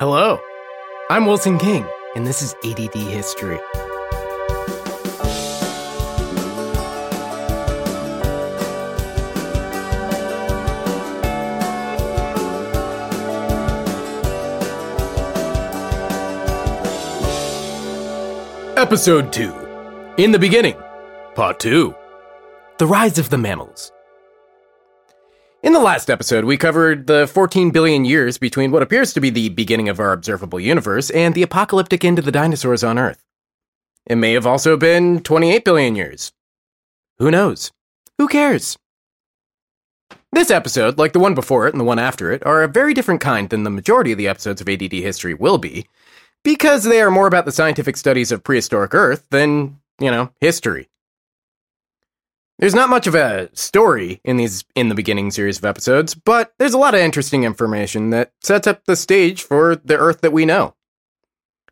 Hello, I'm Wilson King, and this is ADD History. Episode 2 In the Beginning, Part 2 The Rise of the Mammals. In the last episode, we covered the 14 billion years between what appears to be the beginning of our observable universe and the apocalyptic end of the dinosaurs on Earth. It may have also been 28 billion years. Who knows? Who cares? This episode, like the one before it and the one after it, are a very different kind than the majority of the episodes of ADD history will be, because they are more about the scientific studies of prehistoric Earth than, you know, history. There's not much of a story in these in the beginning series of episodes, but there's a lot of interesting information that sets up the stage for the Earth that we know.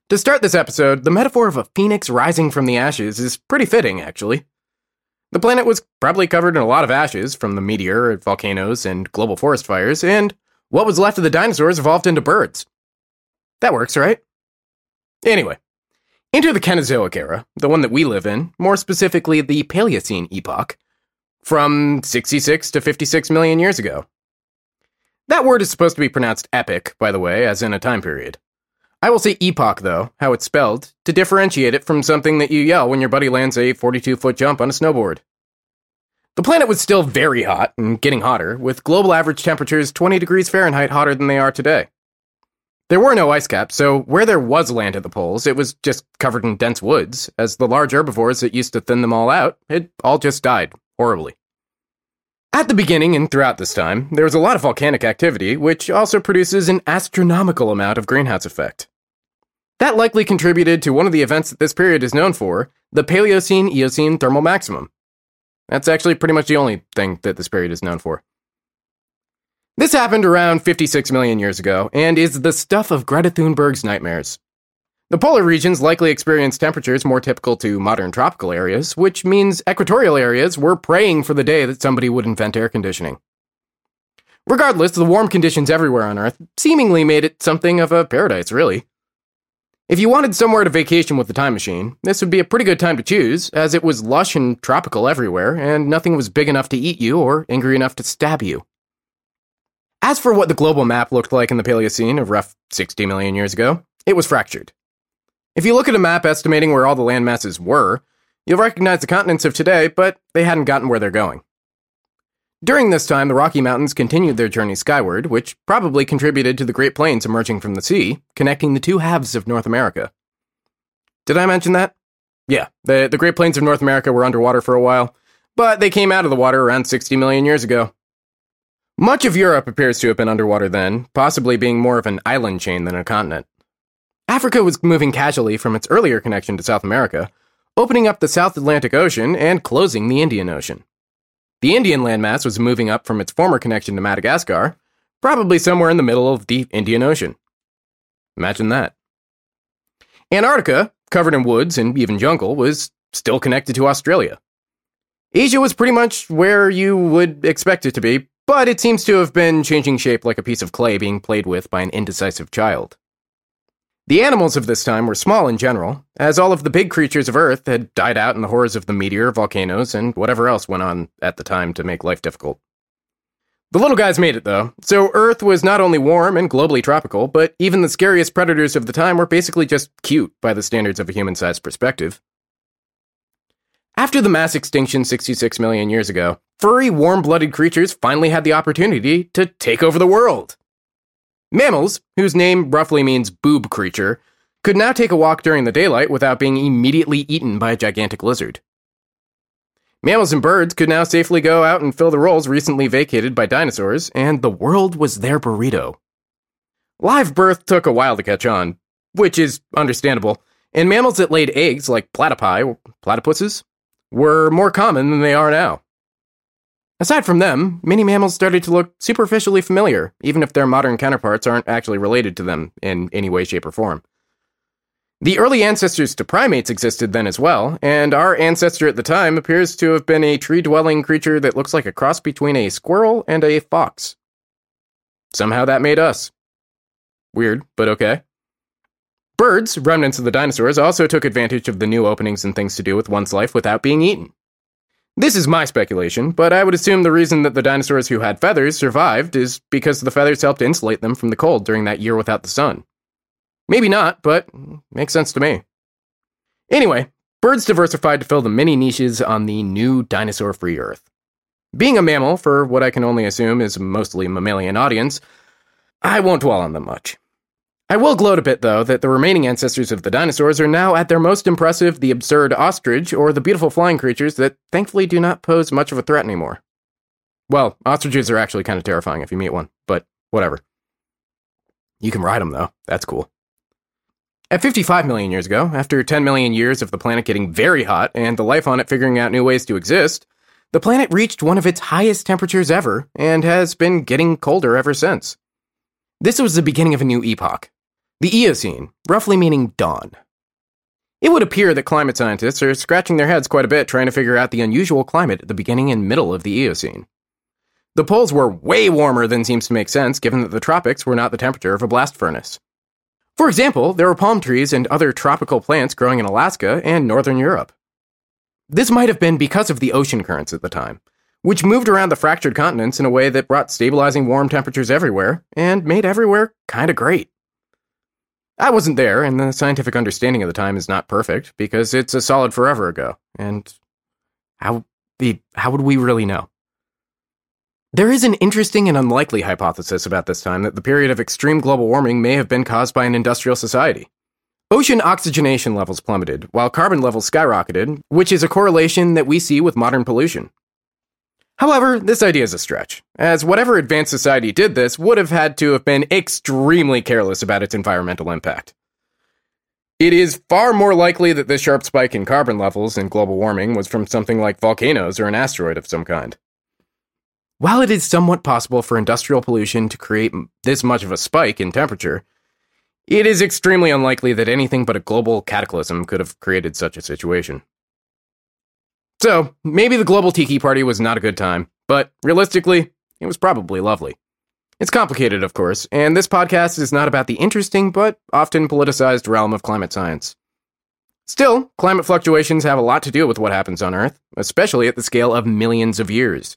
To start this episode, the metaphor of a phoenix rising from the ashes is pretty fitting, actually. The planet was probably covered in a lot of ashes from the meteor, volcanoes, and global forest fires, and what was left of the dinosaurs evolved into birds. That works, right? Anyway, Enter the Cenozoic era, the one that we live in, more specifically the Paleocene epoch, from 66 to 56 million years ago. That word is supposed to be pronounced epic, by the way, as in a time period. I will say epoch, though, how it's spelled, to differentiate it from something that you yell when your buddy lands a 42 foot jump on a snowboard. The planet was still very hot and getting hotter, with global average temperatures 20 degrees Fahrenheit hotter than they are today. There were no ice caps, so where there was land at the poles, it was just covered in dense woods, as the large herbivores that used to thin them all out had all just died horribly. At the beginning and throughout this time, there was a lot of volcanic activity, which also produces an astronomical amount of greenhouse effect. That likely contributed to one of the events that this period is known for the Paleocene Eocene thermal maximum. That's actually pretty much the only thing that this period is known for. This happened around 56 million years ago and is the stuff of Greta Thunberg's nightmares. The polar regions likely experienced temperatures more typical to modern tropical areas, which means equatorial areas were praying for the day that somebody would invent air conditioning. Regardless, the warm conditions everywhere on Earth seemingly made it something of a paradise, really. If you wanted somewhere to vacation with the time machine, this would be a pretty good time to choose, as it was lush and tropical everywhere, and nothing was big enough to eat you or angry enough to stab you. As for what the global map looked like in the Paleocene of rough 60 million years ago, it was fractured. If you look at a map estimating where all the land masses were, you'll recognize the continents of today, but they hadn't gotten where they're going. During this time, the Rocky Mountains continued their journey skyward, which probably contributed to the Great Plains emerging from the sea, connecting the two halves of North America. Did I mention that? Yeah, the, the Great Plains of North America were underwater for a while, but they came out of the water around 60 million years ago. Much of Europe appears to have been underwater then, possibly being more of an island chain than a continent. Africa was moving casually from its earlier connection to South America, opening up the South Atlantic Ocean and closing the Indian Ocean. The Indian landmass was moving up from its former connection to Madagascar, probably somewhere in the middle of the Indian Ocean. Imagine that. Antarctica, covered in woods and even jungle, was still connected to Australia. Asia was pretty much where you would expect it to be, but it seems to have been changing shape like a piece of clay being played with by an indecisive child. The animals of this time were small in general, as all of the big creatures of Earth had died out in the horrors of the meteor, volcanoes, and whatever else went on at the time to make life difficult. The little guys made it, though, so Earth was not only warm and globally tropical, but even the scariest predators of the time were basically just cute by the standards of a human sized perspective. After the mass extinction 66 million years ago, furry, warm blooded creatures finally had the opportunity to take over the world. Mammals, whose name roughly means boob creature, could now take a walk during the daylight without being immediately eaten by a gigantic lizard. Mammals and birds could now safely go out and fill the roles recently vacated by dinosaurs, and the world was their burrito. Live birth took a while to catch on, which is understandable, and mammals that laid eggs, like platypi, platypuses, were more common than they are now. Aside from them, many mammals started to look superficially familiar, even if their modern counterparts aren't actually related to them in any way, shape, or form. The early ancestors to primates existed then as well, and our ancestor at the time appears to have been a tree dwelling creature that looks like a cross between a squirrel and a fox. Somehow that made us. Weird, but okay. Birds, remnants of the dinosaurs, also took advantage of the new openings and things to do with one's life without being eaten. This is my speculation, but I would assume the reason that the dinosaurs who had feathers survived is because the feathers helped insulate them from the cold during that year without the sun. Maybe not, but makes sense to me. Anyway, birds diversified to fill the many niches on the new dinosaur free Earth. Being a mammal, for what I can only assume is mostly mammalian audience, I won't dwell on them much. I will gloat a bit, though, that the remaining ancestors of the dinosaurs are now at their most impressive the absurd ostrich or the beautiful flying creatures that thankfully do not pose much of a threat anymore. Well, ostriches are actually kind of terrifying if you meet one, but whatever. You can ride them, though. That's cool. At 55 million years ago, after 10 million years of the planet getting very hot and the life on it figuring out new ways to exist, the planet reached one of its highest temperatures ever and has been getting colder ever since. This was the beginning of a new epoch, the Eocene, roughly meaning dawn. It would appear that climate scientists are scratching their heads quite a bit trying to figure out the unusual climate at the beginning and middle of the Eocene. The poles were way warmer than seems to make sense given that the tropics were not the temperature of a blast furnace. For example, there were palm trees and other tropical plants growing in Alaska and northern Europe. This might have been because of the ocean currents at the time, which moved around the fractured continents in a way that brought stabilizing warm temperatures everywhere and made everywhere kinda great. I wasn't there, and the scientific understanding of the time is not perfect because it's a solid forever ago. And how the how would we really know? There is an interesting and unlikely hypothesis about this time that the period of extreme global warming may have been caused by an industrial society. Ocean oxygenation levels plummeted, while carbon levels skyrocketed, which is a correlation that we see with modern pollution. However, this idea is a stretch, as whatever advanced society did this would have had to have been extremely careless about its environmental impact. It is far more likely that this sharp spike in carbon levels and global warming was from something like volcanoes or an asteroid of some kind. While it is somewhat possible for industrial pollution to create this much of a spike in temperature, it is extremely unlikely that anything but a global cataclysm could have created such a situation. So, maybe the global tiki party was not a good time, but realistically, it was probably lovely. It's complicated, of course, and this podcast is not about the interesting but often politicized realm of climate science. Still, climate fluctuations have a lot to do with what happens on Earth, especially at the scale of millions of years.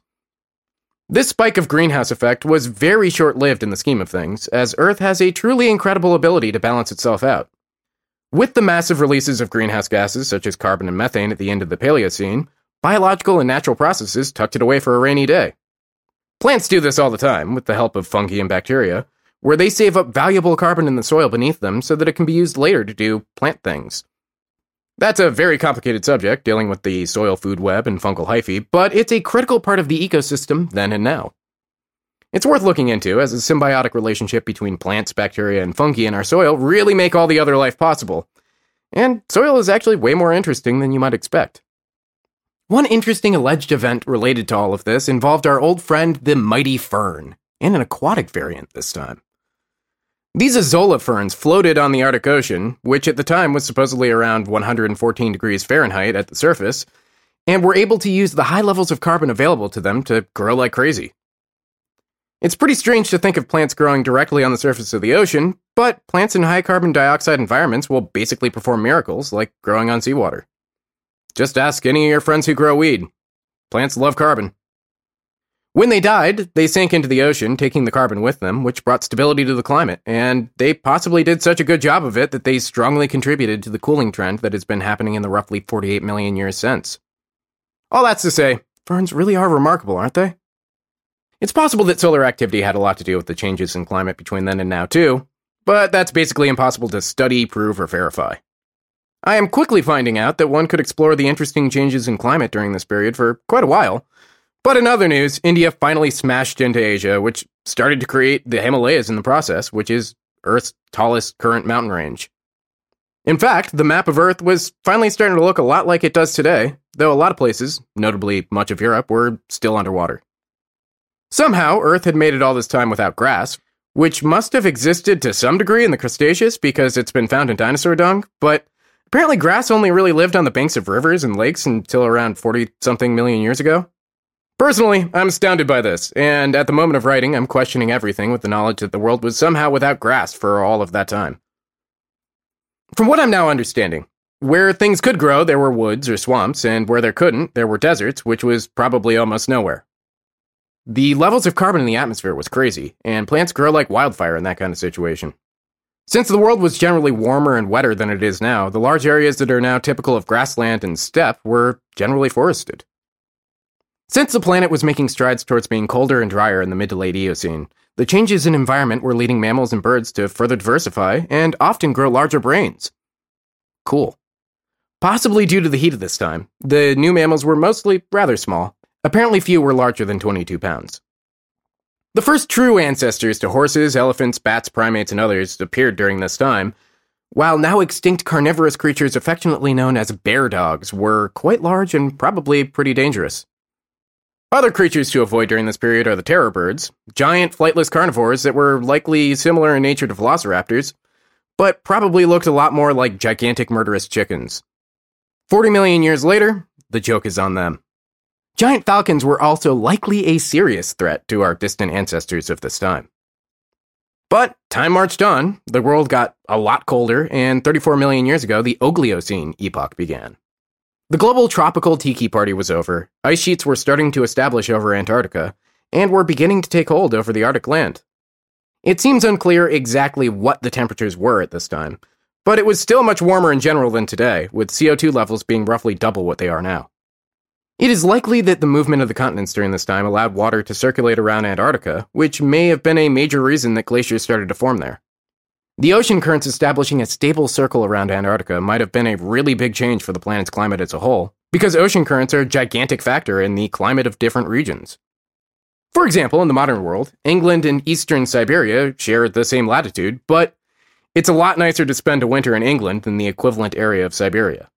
This spike of greenhouse effect was very short lived in the scheme of things, as Earth has a truly incredible ability to balance itself out. With the massive releases of greenhouse gases such as carbon and methane at the end of the Paleocene, biological and natural processes tucked it away for a rainy day. Plants do this all the time with the help of fungi and bacteria, where they save up valuable carbon in the soil beneath them so that it can be used later to do plant things. That's a very complicated subject, dealing with the soil food web and fungal hyphae, but it's a critical part of the ecosystem then and now. It's worth looking into, as a symbiotic relationship between plants, bacteria, and fungi in our soil really make all the other life possible. And soil is actually way more interesting than you might expect. One interesting alleged event related to all of this involved our old friend, the mighty fern, in an aquatic variant this time. These azolla ferns floated on the Arctic Ocean, which at the time was supposedly around 114 degrees Fahrenheit at the surface, and were able to use the high levels of carbon available to them to grow like crazy. It's pretty strange to think of plants growing directly on the surface of the ocean, but plants in high carbon dioxide environments will basically perform miracles like growing on seawater. Just ask any of your friends who grow weed. Plants love carbon. When they died, they sank into the ocean, taking the carbon with them, which brought stability to the climate, and they possibly did such a good job of it that they strongly contributed to the cooling trend that has been happening in the roughly 48 million years since. All that's to say, ferns really are remarkable, aren't they? It's possible that solar activity had a lot to do with the changes in climate between then and now, too, but that's basically impossible to study, prove, or verify. I am quickly finding out that one could explore the interesting changes in climate during this period for quite a while. But in other news, India finally smashed into Asia, which started to create the Himalayas in the process, which is Earth's tallest current mountain range. In fact, the map of Earth was finally starting to look a lot like it does today, though a lot of places, notably much of Europe, were still underwater. Somehow, Earth had made it all this time without grass, which must have existed to some degree in the Cretaceous because it's been found in dinosaur dung, but apparently grass only really lived on the banks of rivers and lakes until around 40 something million years ago. Personally, I'm astounded by this, and at the moment of writing, I'm questioning everything with the knowledge that the world was somehow without grass for all of that time. From what I'm now understanding, where things could grow, there were woods or swamps, and where there couldn't, there were deserts, which was probably almost nowhere. The levels of carbon in the atmosphere was crazy, and plants grow like wildfire in that kind of situation. Since the world was generally warmer and wetter than it is now, the large areas that are now typical of grassland and steppe were generally forested. Since the planet was making strides towards being colder and drier in the mid to late Eocene, the changes in environment were leading mammals and birds to further diversify and often grow larger brains. Cool. Possibly due to the heat of this time, the new mammals were mostly rather small. Apparently, few were larger than 22 pounds. The first true ancestors to horses, elephants, bats, primates, and others appeared during this time, while now extinct carnivorous creatures affectionately known as bear dogs were quite large and probably pretty dangerous. Other creatures to avoid during this period are the terror birds, giant flightless carnivores that were likely similar in nature to velociraptors, but probably looked a lot more like gigantic murderous chickens. 40 million years later, the joke is on them. Giant falcons were also likely a serious threat to our distant ancestors of this time. But time marched on, the world got a lot colder, and 34 million years ago, the Oligocene epoch began. The global tropical tiki party was over, ice sheets were starting to establish over Antarctica, and were beginning to take hold over the Arctic land. It seems unclear exactly what the temperatures were at this time, but it was still much warmer in general than today, with CO2 levels being roughly double what they are now. It is likely that the movement of the continents during this time allowed water to circulate around Antarctica, which may have been a major reason that glaciers started to form there. The ocean currents establishing a stable circle around Antarctica might have been a really big change for the planet's climate as a whole, because ocean currents are a gigantic factor in the climate of different regions. For example, in the modern world, England and eastern Siberia share the same latitude, but it's a lot nicer to spend a winter in England than the equivalent area of Siberia.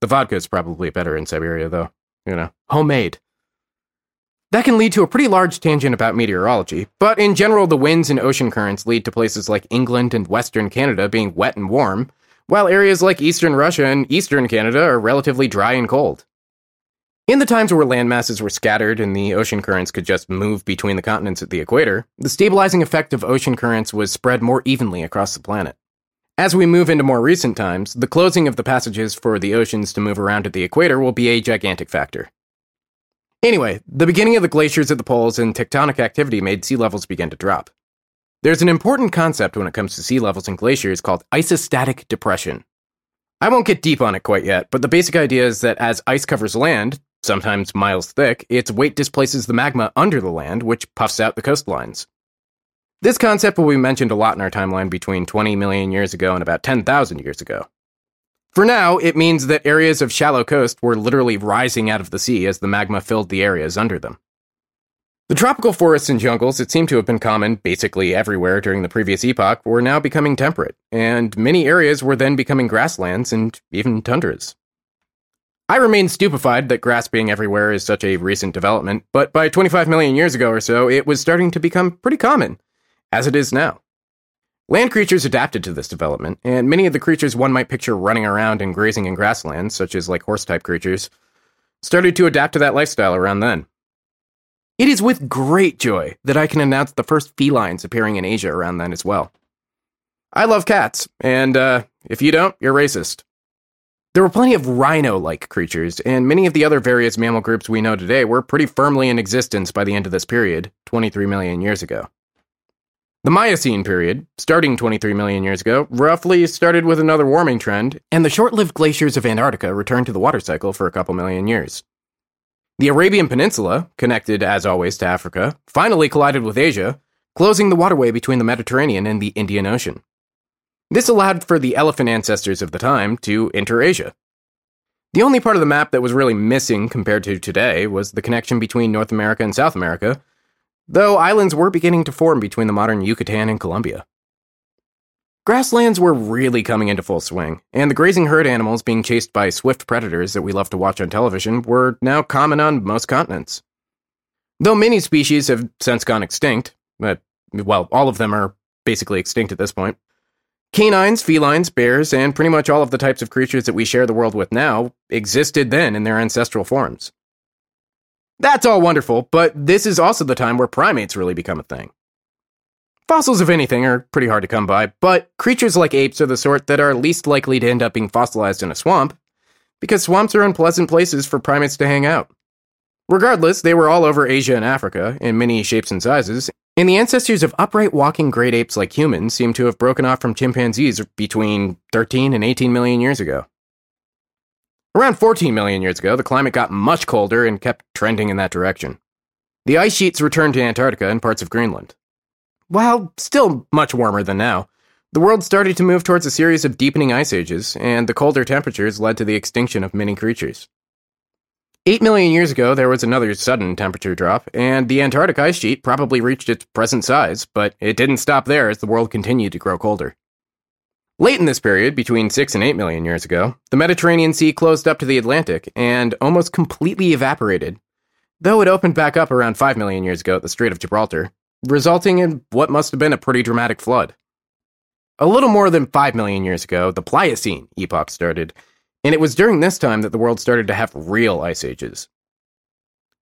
The vodka is probably better in Siberia, though. You know, homemade. That can lead to a pretty large tangent about meteorology, but in general, the winds and ocean currents lead to places like England and Western Canada being wet and warm, while areas like Eastern Russia and Eastern Canada are relatively dry and cold. In the times where landmasses were scattered and the ocean currents could just move between the continents at the equator, the stabilizing effect of ocean currents was spread more evenly across the planet. As we move into more recent times, the closing of the passages for the oceans to move around at the equator will be a gigantic factor. Anyway, the beginning of the glaciers at the poles and tectonic activity made sea levels begin to drop. There's an important concept when it comes to sea levels and glaciers called isostatic depression. I won't get deep on it quite yet, but the basic idea is that as ice covers land, sometimes miles thick, its weight displaces the magma under the land, which puffs out the coastlines. This concept will be mentioned a lot in our timeline between 20 million years ago and about 10,000 years ago. For now, it means that areas of shallow coast were literally rising out of the sea as the magma filled the areas under them. The tropical forests and jungles that seem to have been common basically everywhere during the previous epoch were now becoming temperate, and many areas were then becoming grasslands and even tundras. I remain stupefied that grass being everywhere is such a recent development, but by 25 million years ago or so, it was starting to become pretty common, as it is now. Land creatures adapted to this development, and many of the creatures one might picture running around and grazing in grasslands, such as like horse type creatures, started to adapt to that lifestyle around then. It is with great joy that I can announce the first felines appearing in Asia around then as well. I love cats, and uh, if you don't, you're racist. There were plenty of rhino like creatures, and many of the other various mammal groups we know today were pretty firmly in existence by the end of this period, 23 million years ago. The Miocene period, starting 23 million years ago, roughly started with another warming trend, and the short lived glaciers of Antarctica returned to the water cycle for a couple million years. The Arabian Peninsula, connected as always to Africa, finally collided with Asia, closing the waterway between the Mediterranean and the Indian Ocean. This allowed for the elephant ancestors of the time to enter Asia. The only part of the map that was really missing compared to today was the connection between North America and South America, though islands were beginning to form between the modern Yucatan and Colombia. Grasslands were really coming into full swing, and the grazing herd animals being chased by swift predators that we love to watch on television were now common on most continents. Though many species have since gone extinct, but, well, all of them are basically extinct at this point, Canines, felines, bears, and pretty much all of the types of creatures that we share the world with now existed then in their ancestral forms. That's all wonderful, but this is also the time where primates really become a thing. Fossils of anything are pretty hard to come by, but creatures like apes are the sort that are least likely to end up being fossilized in a swamp, because swamps are unpleasant places for primates to hang out. Regardless, they were all over Asia and Africa, in many shapes and sizes, and the ancestors of upright walking great apes like humans seem to have broken off from chimpanzees between 13 and 18 million years ago. Around 14 million years ago, the climate got much colder and kept trending in that direction. The ice sheets returned to Antarctica and parts of Greenland. While still much warmer than now, the world started to move towards a series of deepening ice ages, and the colder temperatures led to the extinction of many creatures. Eight million years ago, there was another sudden temperature drop, and the Antarctic ice sheet probably reached its present size, but it didn't stop there as the world continued to grow colder. Late in this period, between 6 and 8 million years ago, the Mediterranean Sea closed up to the Atlantic and almost completely evaporated, though it opened back up around 5 million years ago at the Strait of Gibraltar, resulting in what must have been a pretty dramatic flood. A little more than 5 million years ago, the Pliocene epoch started, and it was during this time that the world started to have real ice ages.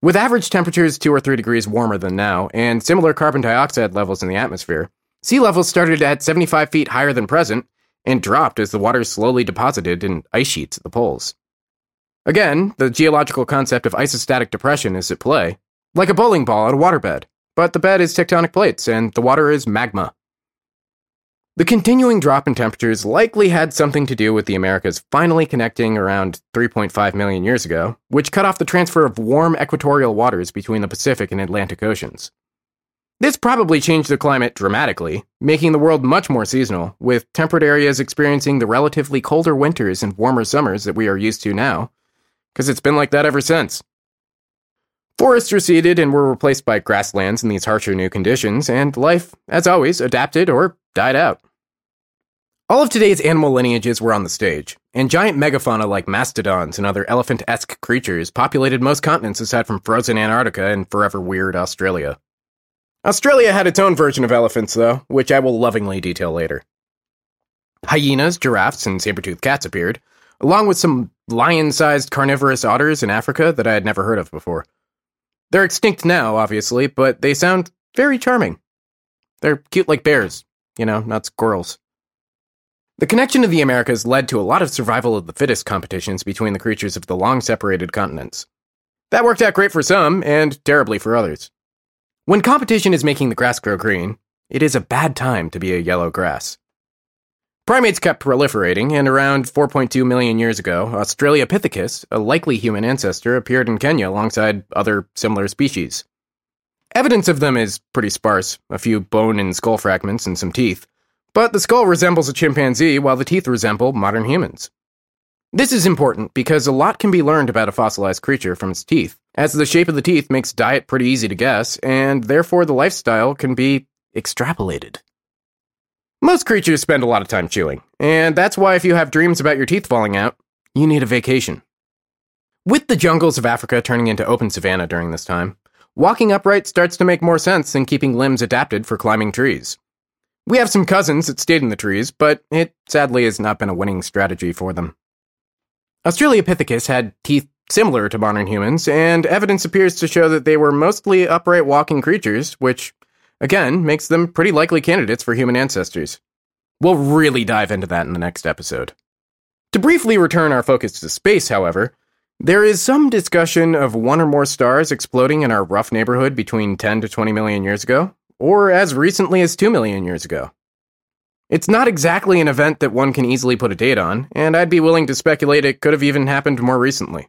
With average temperatures 2 or 3 degrees warmer than now, and similar carbon dioxide levels in the atmosphere, sea levels started at 75 feet higher than present and dropped as the water slowly deposited in ice sheets at the poles. Again, the geological concept of isostatic depression is at play, like a bowling ball on a waterbed, but the bed is tectonic plates and the water is magma. The continuing drop in temperatures likely had something to do with the Americas finally connecting around 3.5 million years ago, which cut off the transfer of warm equatorial waters between the Pacific and Atlantic Oceans. This probably changed the climate dramatically, making the world much more seasonal, with temperate areas experiencing the relatively colder winters and warmer summers that we are used to now, because it's been like that ever since. Forests receded and were replaced by grasslands in these harsher new conditions, and life, as always, adapted or died out. All of today's animal lineages were on the stage, and giant megafauna like mastodons and other elephant esque creatures populated most continents aside from frozen Antarctica and forever weird Australia. Australia had its own version of elephants, though, which I will lovingly detail later. Hyenas, giraffes, and saber toothed cats appeared, along with some lion sized carnivorous otters in Africa that I had never heard of before. They're extinct now, obviously, but they sound very charming. They're cute like bears, you know, not squirrels. The connection of the Americas led to a lot of survival of the fittest competitions between the creatures of the long separated continents. That worked out great for some, and terribly for others. When competition is making the grass grow green, it is a bad time to be a yellow grass. Primates kept proliferating, and around 4.2 million years ago, Australopithecus, a likely human ancestor, appeared in Kenya alongside other similar species. Evidence of them is pretty sparse a few bone and skull fragments and some teeth, but the skull resembles a chimpanzee while the teeth resemble modern humans. This is important because a lot can be learned about a fossilized creature from its teeth, as the shape of the teeth makes diet pretty easy to guess, and therefore the lifestyle can be extrapolated. Most creatures spend a lot of time chewing, and that's why if you have dreams about your teeth falling out, you need a vacation. With the jungles of Africa turning into open savanna during this time, walking upright starts to make more sense than keeping limbs adapted for climbing trees. We have some cousins that stayed in the trees, but it sadly has not been a winning strategy for them. Australopithecus had teeth similar to modern humans, and evidence appears to show that they were mostly upright walking creatures, which, again, makes them pretty likely candidates for human ancestors. We'll really dive into that in the next episode. To briefly return our focus to space, however, there is some discussion of one or more stars exploding in our rough neighborhood between 10 to 20 million years ago, or as recently as 2 million years ago. It's not exactly an event that one can easily put a date on, and I'd be willing to speculate it could have even happened more recently.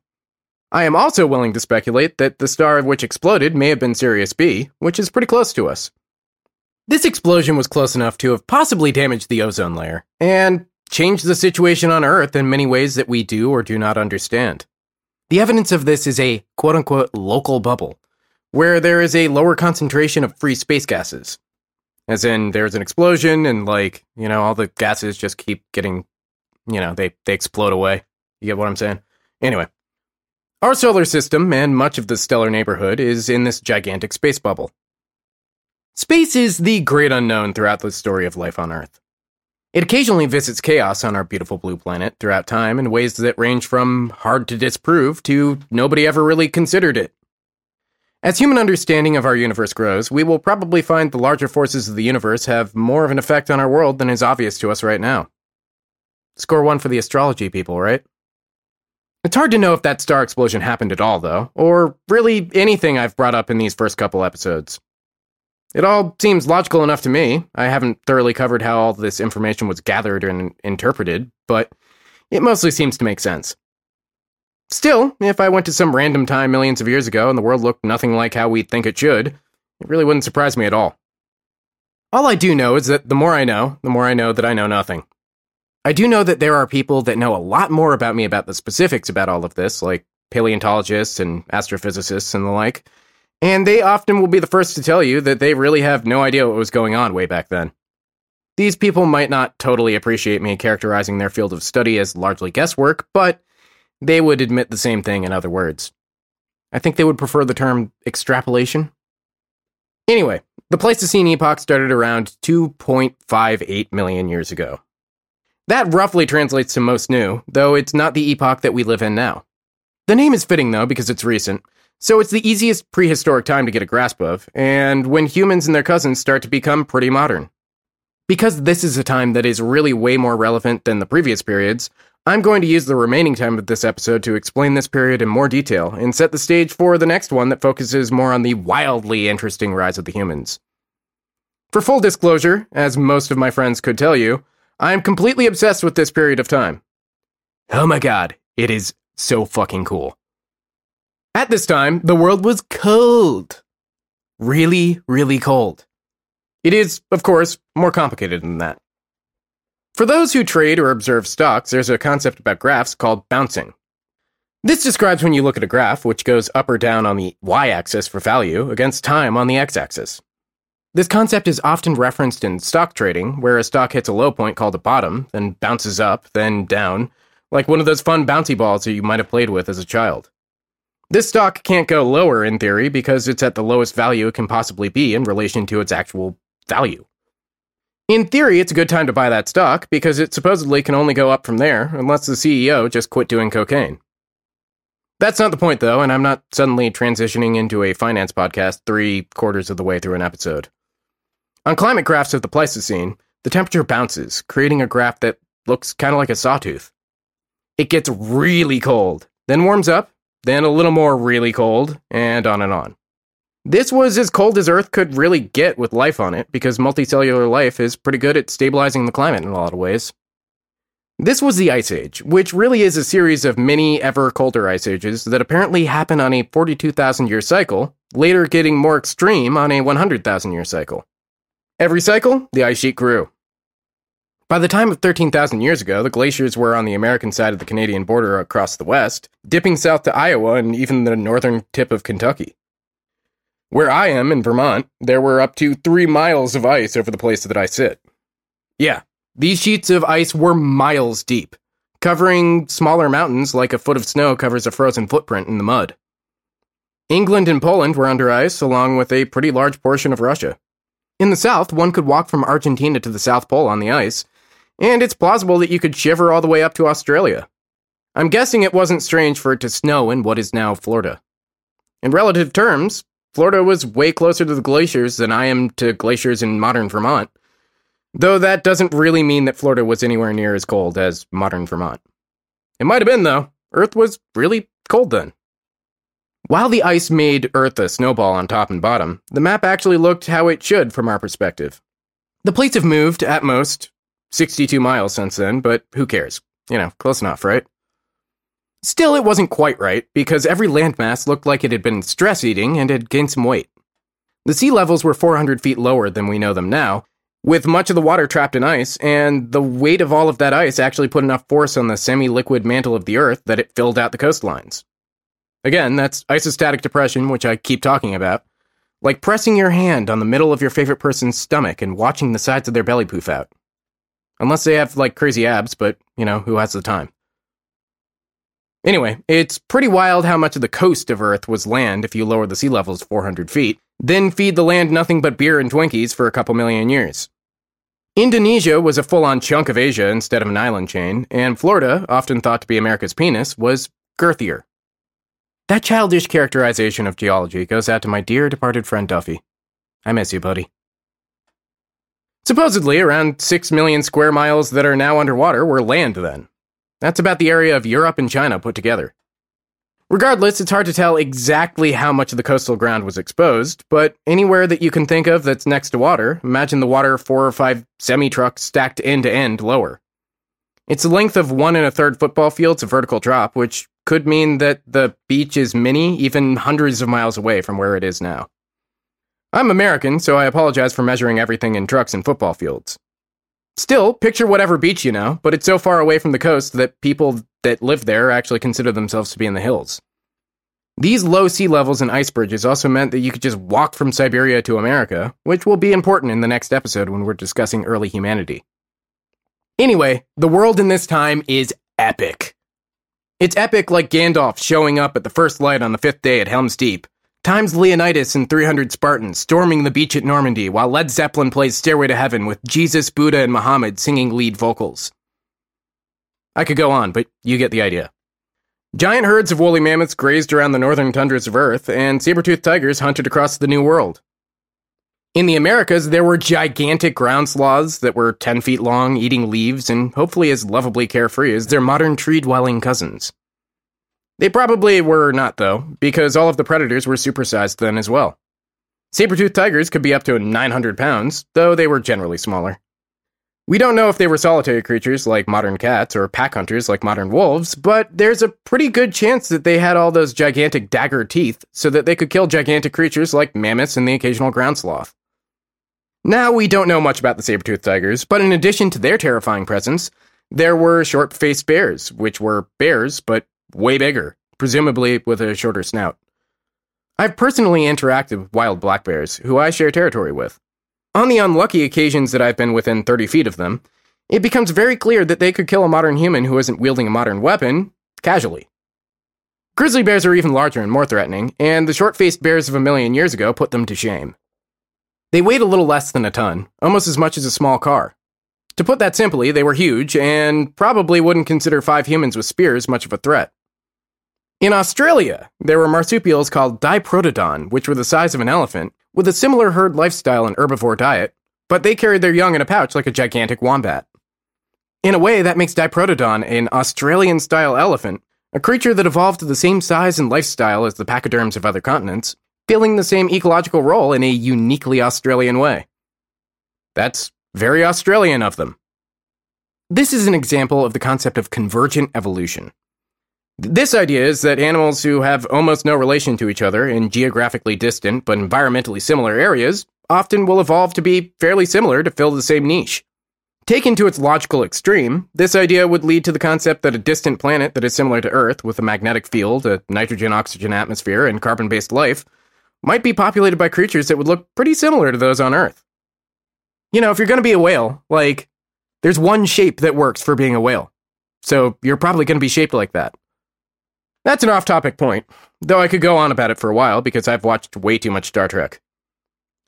I am also willing to speculate that the star of which exploded may have been Sirius B, which is pretty close to us. This explosion was close enough to have possibly damaged the ozone layer, and changed the situation on Earth in many ways that we do or do not understand. The evidence of this is a quote unquote local bubble, where there is a lower concentration of free space gases, as in, there's an explosion, and like, you know, all the gases just keep getting, you know, they, they explode away. You get what I'm saying? Anyway, our solar system and much of the stellar neighborhood is in this gigantic space bubble. Space is the great unknown throughout the story of life on Earth. It occasionally visits chaos on our beautiful blue planet throughout time in ways that range from hard to disprove to nobody ever really considered it. As human understanding of our universe grows, we will probably find the larger forces of the universe have more of an effect on our world than is obvious to us right now. Score one for the astrology people, right? It's hard to know if that star explosion happened at all, though, or really anything I've brought up in these first couple episodes. It all seems logical enough to me. I haven't thoroughly covered how all this information was gathered and interpreted, but it mostly seems to make sense. Still, if I went to some random time millions of years ago and the world looked nothing like how we think it should, it really wouldn't surprise me at all. All I do know is that the more I know, the more I know that I know nothing. I do know that there are people that know a lot more about me about the specifics about all of this, like paleontologists and astrophysicists and the like, and they often will be the first to tell you that they really have no idea what was going on way back then. These people might not totally appreciate me characterizing their field of study as largely guesswork, but they would admit the same thing in other words. I think they would prefer the term extrapolation. Anyway, the Pleistocene epoch started around 2.58 million years ago. That roughly translates to most new, though it's not the epoch that we live in now. The name is fitting though because it's recent, so it's the easiest prehistoric time to get a grasp of, and when humans and their cousins start to become pretty modern. Because this is a time that is really way more relevant than the previous periods, I'm going to use the remaining time of this episode to explain this period in more detail and set the stage for the next one that focuses more on the wildly interesting rise of the humans. For full disclosure, as most of my friends could tell you, I am completely obsessed with this period of time. Oh my god, it is so fucking cool. At this time, the world was cold. Really, really cold. It is, of course, more complicated than that. For those who trade or observe stocks, there's a concept about graphs called bouncing. This describes when you look at a graph which goes up or down on the y axis for value against time on the x axis. This concept is often referenced in stock trading, where a stock hits a low point called a bottom, then bounces up, then down, like one of those fun bouncy balls that you might have played with as a child. This stock can't go lower in theory because it's at the lowest value it can possibly be in relation to its actual value. In theory, it's a good time to buy that stock because it supposedly can only go up from there unless the CEO just quit doing cocaine. That's not the point, though, and I'm not suddenly transitioning into a finance podcast three quarters of the way through an episode. On climate graphs of the Pleistocene, the temperature bounces, creating a graph that looks kind of like a sawtooth. It gets really cold, then warms up, then a little more really cold, and on and on. This was as cold as Earth could really get with life on it, because multicellular life is pretty good at stabilizing the climate in a lot of ways. This was the Ice Age, which really is a series of many ever colder ice ages that apparently happen on a 42,000 year cycle, later getting more extreme on a 100,000 year cycle. Every cycle, the ice sheet grew. By the time of 13,000 years ago, the glaciers were on the American side of the Canadian border across the west, dipping south to Iowa and even the northern tip of Kentucky. Where I am in Vermont, there were up to three miles of ice over the place that I sit. Yeah, these sheets of ice were miles deep, covering smaller mountains like a foot of snow covers a frozen footprint in the mud. England and Poland were under ice, along with a pretty large portion of Russia. In the south, one could walk from Argentina to the South Pole on the ice, and it's plausible that you could shiver all the way up to Australia. I'm guessing it wasn't strange for it to snow in what is now Florida. In relative terms, Florida was way closer to the glaciers than I am to glaciers in modern Vermont. Though that doesn't really mean that Florida was anywhere near as cold as modern Vermont. It might have been, though. Earth was really cold then. While the ice made Earth a snowball on top and bottom, the map actually looked how it should from our perspective. The plates have moved, at most, 62 miles since then, but who cares? You know, close enough, right? Still, it wasn't quite right, because every landmass looked like it had been stress eating and had gained some weight. The sea levels were 400 feet lower than we know them now, with much of the water trapped in ice, and the weight of all of that ice actually put enough force on the semi liquid mantle of the Earth that it filled out the coastlines. Again, that's isostatic depression, which I keep talking about. Like pressing your hand on the middle of your favorite person's stomach and watching the sides of their belly poof out. Unless they have, like, crazy abs, but, you know, who has the time? Anyway, it's pretty wild how much of the coast of Earth was land if you lower the sea levels 400 feet, then feed the land nothing but beer and Twinkies for a couple million years. Indonesia was a full on chunk of Asia instead of an island chain, and Florida, often thought to be America's penis, was girthier. That childish characterization of geology goes out to my dear departed friend Duffy. I miss you, buddy. Supposedly, around 6 million square miles that are now underwater were land then. That's about the area of Europe and China put together. Regardless, it's hard to tell exactly how much of the coastal ground was exposed, but anywhere that you can think of that's next to water, imagine the water four or five semi trucks stacked end to end lower. It's the length of one and a third football fields of vertical drop, which could mean that the beach is many, even hundreds of miles away from where it is now. I'm American, so I apologize for measuring everything in trucks and football fields. Still, picture whatever beach you know, but it's so far away from the coast that people that live there actually consider themselves to be in the hills. These low sea levels and ice bridges also meant that you could just walk from Siberia to America, which will be important in the next episode when we're discussing early humanity. Anyway, the world in this time is epic. It's epic like Gandalf showing up at the first light on the fifth day at Helm's Deep, times Leonidas and 300 Spartans storming the beach at Normandy while Led Zeppelin plays Stairway to Heaven with Jesus, Buddha, and Muhammad singing lead vocals. I could go on, but you get the idea. Giant herds of woolly mammoths grazed around the northern tundras of Earth, and saber-toothed tigers hunted across the New World. In the Americas, there were gigantic ground sloths that were 10 feet long, eating leaves, and hopefully as lovably carefree as their modern tree dwelling cousins. They probably were not, though, because all of the predators were supersized then as well. Saber-toothed tigers could be up to 900 pounds, though they were generally smaller. We don't know if they were solitary creatures like modern cats or pack hunters like modern wolves, but there's a pretty good chance that they had all those gigantic dagger teeth so that they could kill gigantic creatures like mammoths and the occasional ground sloth. Now we don't know much about the saber-toothed tigers, but in addition to their terrifying presence, there were short-faced bears, which were bears but way bigger, presumably with a shorter snout. I've personally interacted with wild black bears, who I share territory with. On the unlucky occasions that I've been within 30 feet of them, it becomes very clear that they could kill a modern human who isn't wielding a modern weapon casually. Grizzly bears are even larger and more threatening, and the short faced bears of a million years ago put them to shame. They weighed a little less than a ton, almost as much as a small car. To put that simply, they were huge, and probably wouldn't consider five humans with spears much of a threat. In Australia, there were marsupials called Diprotodon, which were the size of an elephant, with a similar herd lifestyle and herbivore diet, but they carried their young in a pouch like a gigantic wombat. In a way, that makes Diprotodon an Australian style elephant, a creature that evolved to the same size and lifestyle as the pachyderms of other continents, filling the same ecological role in a uniquely Australian way. That's very Australian of them. This is an example of the concept of convergent evolution. This idea is that animals who have almost no relation to each other in geographically distant but environmentally similar areas often will evolve to be fairly similar to fill the same niche. Taken to its logical extreme, this idea would lead to the concept that a distant planet that is similar to Earth with a magnetic field, a nitrogen oxygen atmosphere, and carbon based life might be populated by creatures that would look pretty similar to those on Earth. You know, if you're going to be a whale, like, there's one shape that works for being a whale. So you're probably going to be shaped like that. That's an off topic point, though I could go on about it for a while because I've watched way too much Star Trek.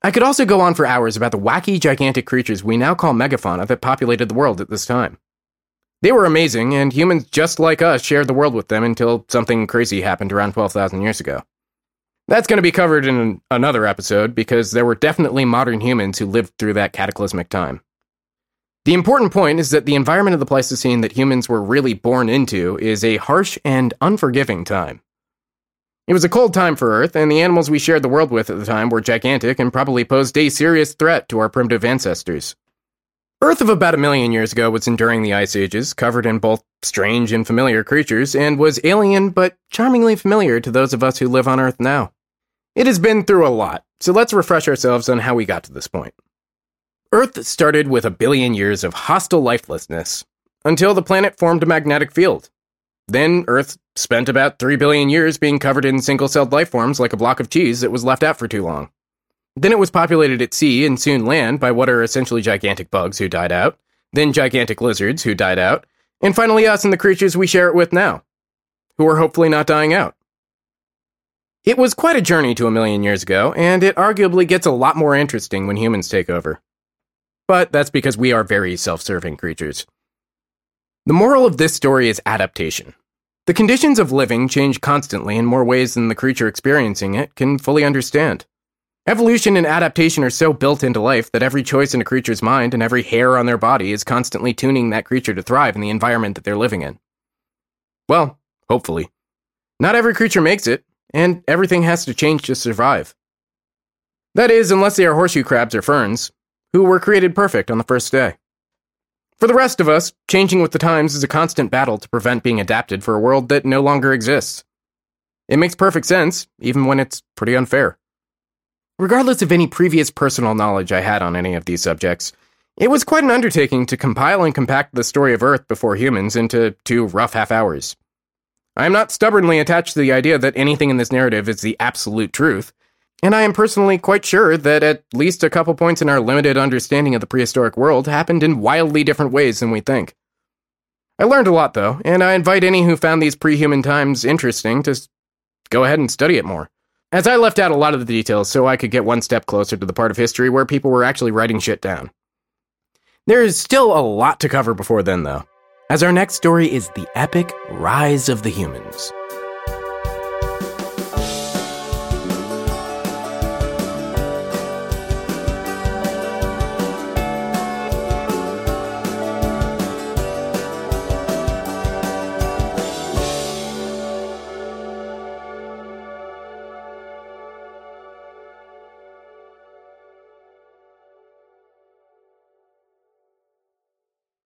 I could also go on for hours about the wacky, gigantic creatures we now call megafauna that populated the world at this time. They were amazing, and humans just like us shared the world with them until something crazy happened around 12,000 years ago. That's going to be covered in another episode because there were definitely modern humans who lived through that cataclysmic time. The important point is that the environment of the Pleistocene that humans were really born into is a harsh and unforgiving time. It was a cold time for Earth, and the animals we shared the world with at the time were gigantic and probably posed a serious threat to our primitive ancestors. Earth of about a million years ago was enduring the ice ages, covered in both strange and familiar creatures, and was alien but charmingly familiar to those of us who live on Earth now. It has been through a lot, so let's refresh ourselves on how we got to this point. Earth started with a billion years of hostile lifelessness until the planet formed a magnetic field. Then Earth spent about 3 billion years being covered in single celled life forms like a block of cheese that was left out for too long. Then it was populated at sea and soon land by what are essentially gigantic bugs who died out, then gigantic lizards who died out, and finally us and the creatures we share it with now, who are hopefully not dying out. It was quite a journey to a million years ago, and it arguably gets a lot more interesting when humans take over but that's because we are very self serving creatures. The moral of this story is adaptation. The conditions of living change constantly in more ways than the creature experiencing it can fully understand. Evolution and adaptation are so built into life that every choice in a creature's mind and every hair on their body is constantly tuning that creature to thrive in the environment that they're living in. Well, hopefully. Not every creature makes it, and everything has to change to survive. That is, unless they are horseshoe crabs or ferns, who were created perfect on the first day. For the rest of us, changing with the times is a constant battle to prevent being adapted for a world that no longer exists. It makes perfect sense, even when it's pretty unfair. Regardless of any previous personal knowledge I had on any of these subjects, it was quite an undertaking to compile and compact the story of Earth before humans into two rough half hours. I am not stubbornly attached to the idea that anything in this narrative is the absolute truth, and I am personally quite sure that at least a couple points in our limited understanding of the prehistoric world happened in wildly different ways than we think. I learned a lot, though, and I invite any who found these prehuman times interesting to go ahead and study it more. As I left out a lot of the details so I could get one step closer to the part of history where people were actually writing shit down. There is still a lot to cover before then, though, as our next story is the epic Rise of the Humans.